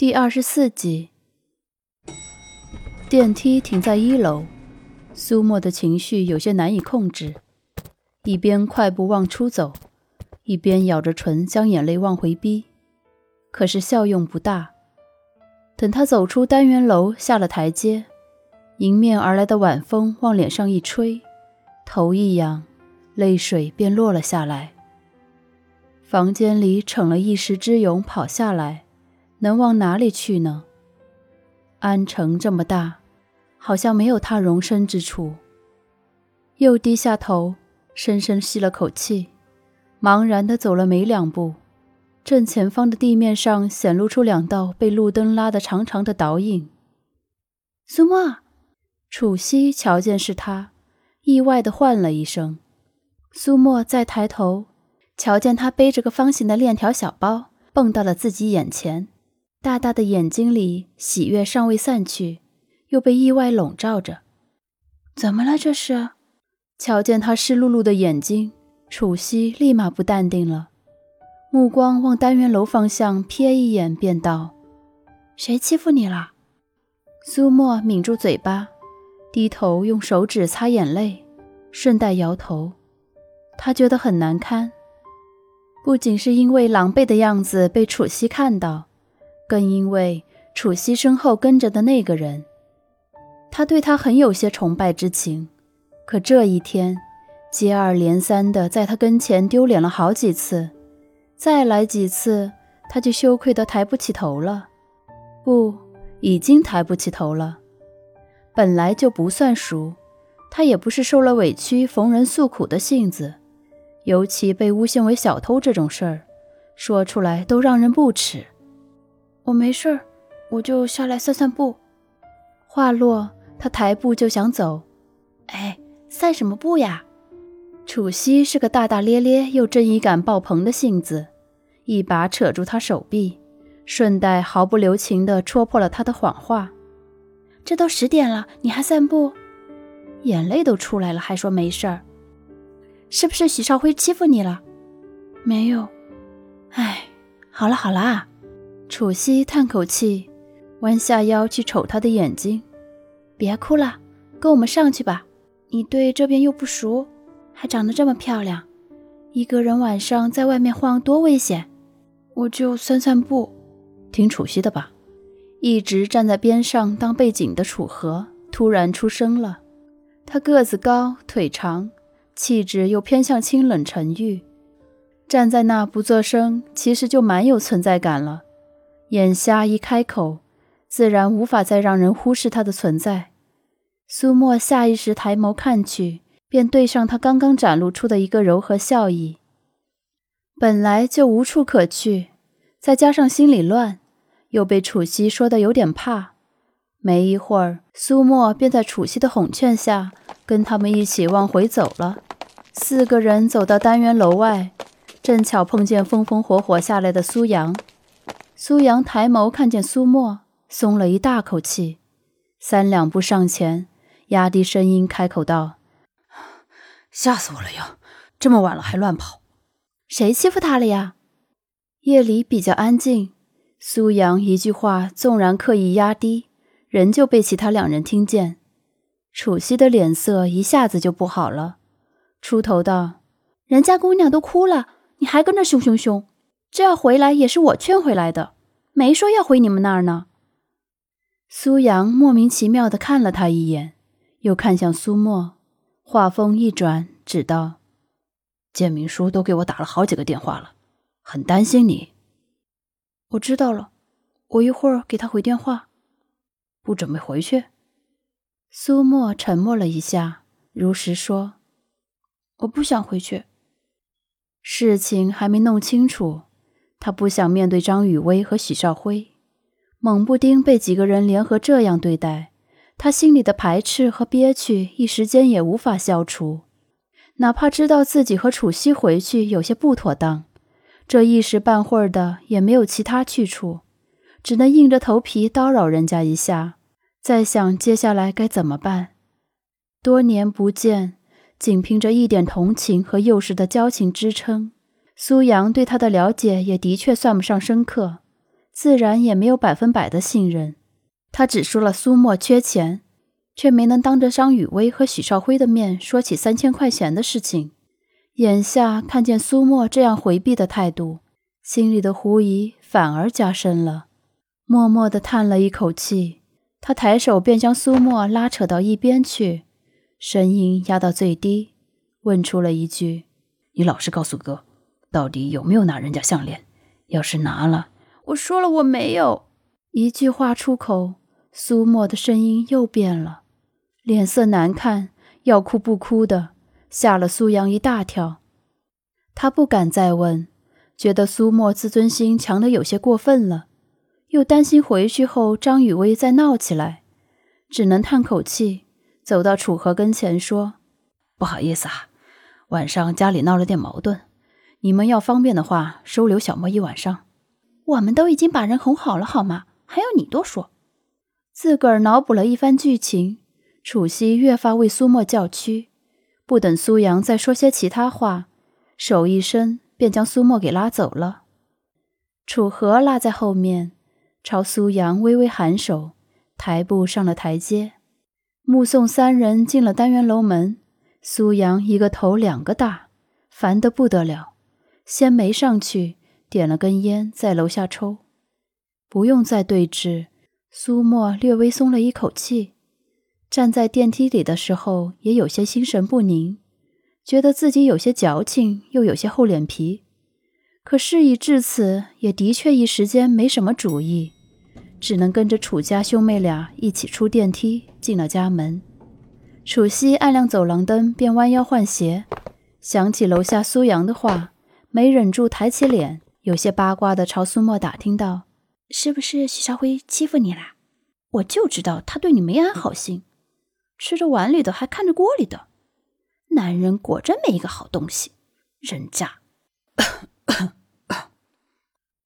第二十四集，电梯停在一楼，苏沫的情绪有些难以控制，一边快步往出走，一边咬着唇将眼泪往回逼，可是效用不大。等他走出单元楼，下了台阶，迎面而来的晚风往脸上一吹，头一仰，泪水便落了下来。房间里逞了一时之勇，跑下来。能往哪里去呢？安城这么大，好像没有他容身之处。又低下头，深深吸了口气，茫然地走了没两步，正前方的地面上显露出两道被路灯拉得长长的倒影。苏沫，楚西瞧见是他，意外地唤了一声。苏沫再抬头，瞧见他背着个方形的链条小包，蹦到了自己眼前。大大的眼睛里喜悦尚未散去，又被意外笼罩着。怎么了？这是？瞧见他湿漉漉的眼睛，楚西立马不淡定了，目光往单元楼方向瞥一眼，便道：“谁欺负你了？”苏沫抿住嘴巴，低头用手指擦眼泪，顺带摇头。他觉得很难堪，不仅是因为狼狈的样子被楚西看到。更因为楚西身后跟着的那个人，他对他很有些崇拜之情。可这一天，接二连三的在他跟前丢脸了好几次，再来几次，他就羞愧的抬不起头了。不，已经抬不起头了。本来就不算熟，他也不是受了委屈逢人诉苦的性子，尤其被诬陷为小偷这种事儿，说出来都让人不齿。我没事儿，我就下来散散步。话落，他抬步就想走。哎，散什么步呀？楚西是个大大咧咧又正义感爆棚的性子，一把扯住他手臂，顺带毫不留情地戳破了他的谎话。这都十点了，你还散步？眼泪都出来了，还说没事儿？是不是许少辉欺负你了？没有。哎，好了好了。楚西叹口气，弯下腰去瞅他的眼睛。别哭了，跟我们上去吧。你对这边又不熟，还长得这么漂亮，一个人晚上在外面晃多危险。我就散散步，听楚西的吧。一直站在边上当背景的楚河突然出声了。他个子高，腿长，气质又偏向清冷沉郁，站在那不作声，其实就蛮有存在感了。眼瞎一开口，自然无法再让人忽视他的存在。苏沫下意识抬眸看去，便对上他刚刚展露出的一个柔和笑意。本来就无处可去，再加上心里乱，又被楚西说的有点怕。没一会儿，苏沫便在楚西的哄劝下，跟他们一起往回走了。四个人走到单元楼外，正巧碰见风风火火下来的苏阳。苏阳抬眸看见苏沫，松了一大口气，三两步上前，压低声音开口道：“吓死我了呀！这么晚了还乱跑，谁欺负他了呀？”夜里比较安静，苏阳一句话纵然刻意压低，仍旧被其他两人听见。楚西的脸色一下子就不好了，出头道：“人家姑娘都哭了，你还跟着凶凶凶。”这要回来也是我劝回来的，没说要回你们那儿呢。苏阳莫名其妙的看了他一眼，又看向苏沫，话锋一转，只道：“建明叔都给我打了好几个电话了，很担心你。”我知道了，我一会儿给他回电话。不准备回去？苏沫沉默了一下，如实说：“我不想回去。事情还没弄清楚。”他不想面对张雨薇和许少辉，猛不丁被几个人联合这样对待，他心里的排斥和憋屈一时间也无法消除。哪怕知道自己和楚西回去有些不妥当，这一时半会儿的也没有其他去处，只能硬着头皮叨扰人家一下，再想接下来该怎么办。多年不见，仅凭着一点同情和幼时的交情支撑。苏阳对他的了解也的确算不上深刻，自然也没有百分百的信任。他只说了苏沫缺钱，却没能当着张雨薇和许少辉的面说起三千块钱的事情。眼下看见苏沫这样回避的态度，心里的狐疑反而加深了，默默地叹了一口气。他抬手便将苏沫拉扯到一边去，声音压到最低，问出了一句：“你老实告诉哥，到底有没有拿人家项链？要是拿了，我说了我没有。”一句话出口，苏沫的声音又变了，脸色难看，要哭不哭的。吓了苏阳一大跳，他不敢再问，觉得苏沫自尊心强得有些过分了，又担心回去后张雨薇再闹起来，只能叹口气，走到楚河跟前说：“不好意思啊，晚上家里闹了点矛盾，你们要方便的话，收留小莫一晚上。我们都已经把人哄好了，好吗？还要你多说？”自个儿脑补了一番剧情，楚西越发为苏沫叫屈。不等苏阳再说些其他话，手一伸便将苏沫给拉走了。楚河落在后面，朝苏阳微微颔首，抬步上了台阶。目送三人进了单元楼门，苏阳一个头两个大，烦得不得了，先没上去，点了根烟，在楼下抽。不用再对峙，苏沫略微松了一口气。站在电梯里的时候，也有些心神不宁，觉得自己有些矫情，又有些厚脸皮。可事已至此，也的确一时间没什么主意，只能跟着楚家兄妹俩一起出电梯，进了家门。楚西按亮走廊灯，便弯腰换鞋，想起楼下苏阳的话，没忍住抬起脸，有些八卦的朝苏沫打听道：“是不是许少辉欺负你啦？我就知道他对你没安好心。”吃着碗里的还看着锅里的，男人果真没一个好东西。人渣。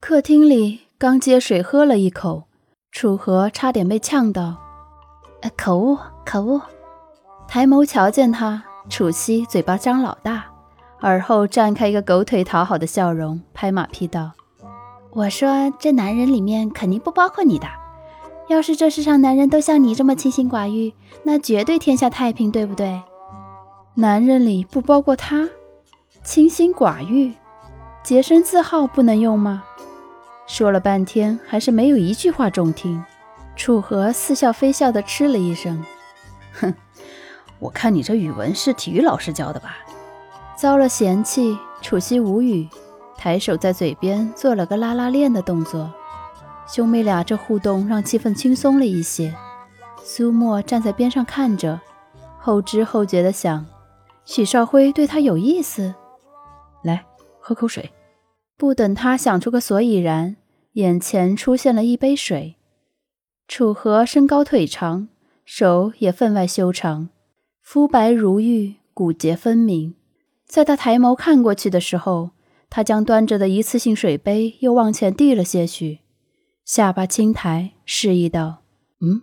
客厅里刚接水喝了一口，楚河差点被呛到。可恶，可恶！抬眸瞧见他，楚西嘴巴张老大，耳后绽开一个狗腿讨好的笑容，拍马屁道：“我说这男人里面肯定不包括你的。”要是这世上男人都像你这么清心寡欲，那绝对天下太平，对不对？男人里不包括他，清心寡欲，洁身自好不能用吗？说了半天，还是没有一句话中听。楚河似笑非笑地嗤了一声：“ 哼，我看你这语文是体育老师教的吧？”遭了嫌弃，楚西无语，抬手在嘴边做了个拉拉链的动作。兄妹俩这互动让气氛轻松了一些。苏沫站在边上看着，后知后觉地想：许少辉对他有意思。来，喝口水。不等他想出个所以然，眼前出现了一杯水。楚河身高腿长，手也分外修长，肤白如玉，骨节分明。在他抬眸看过去的时候，他将端着的一次性水杯又往前递了些许。下巴轻抬，示意道：“嗯。”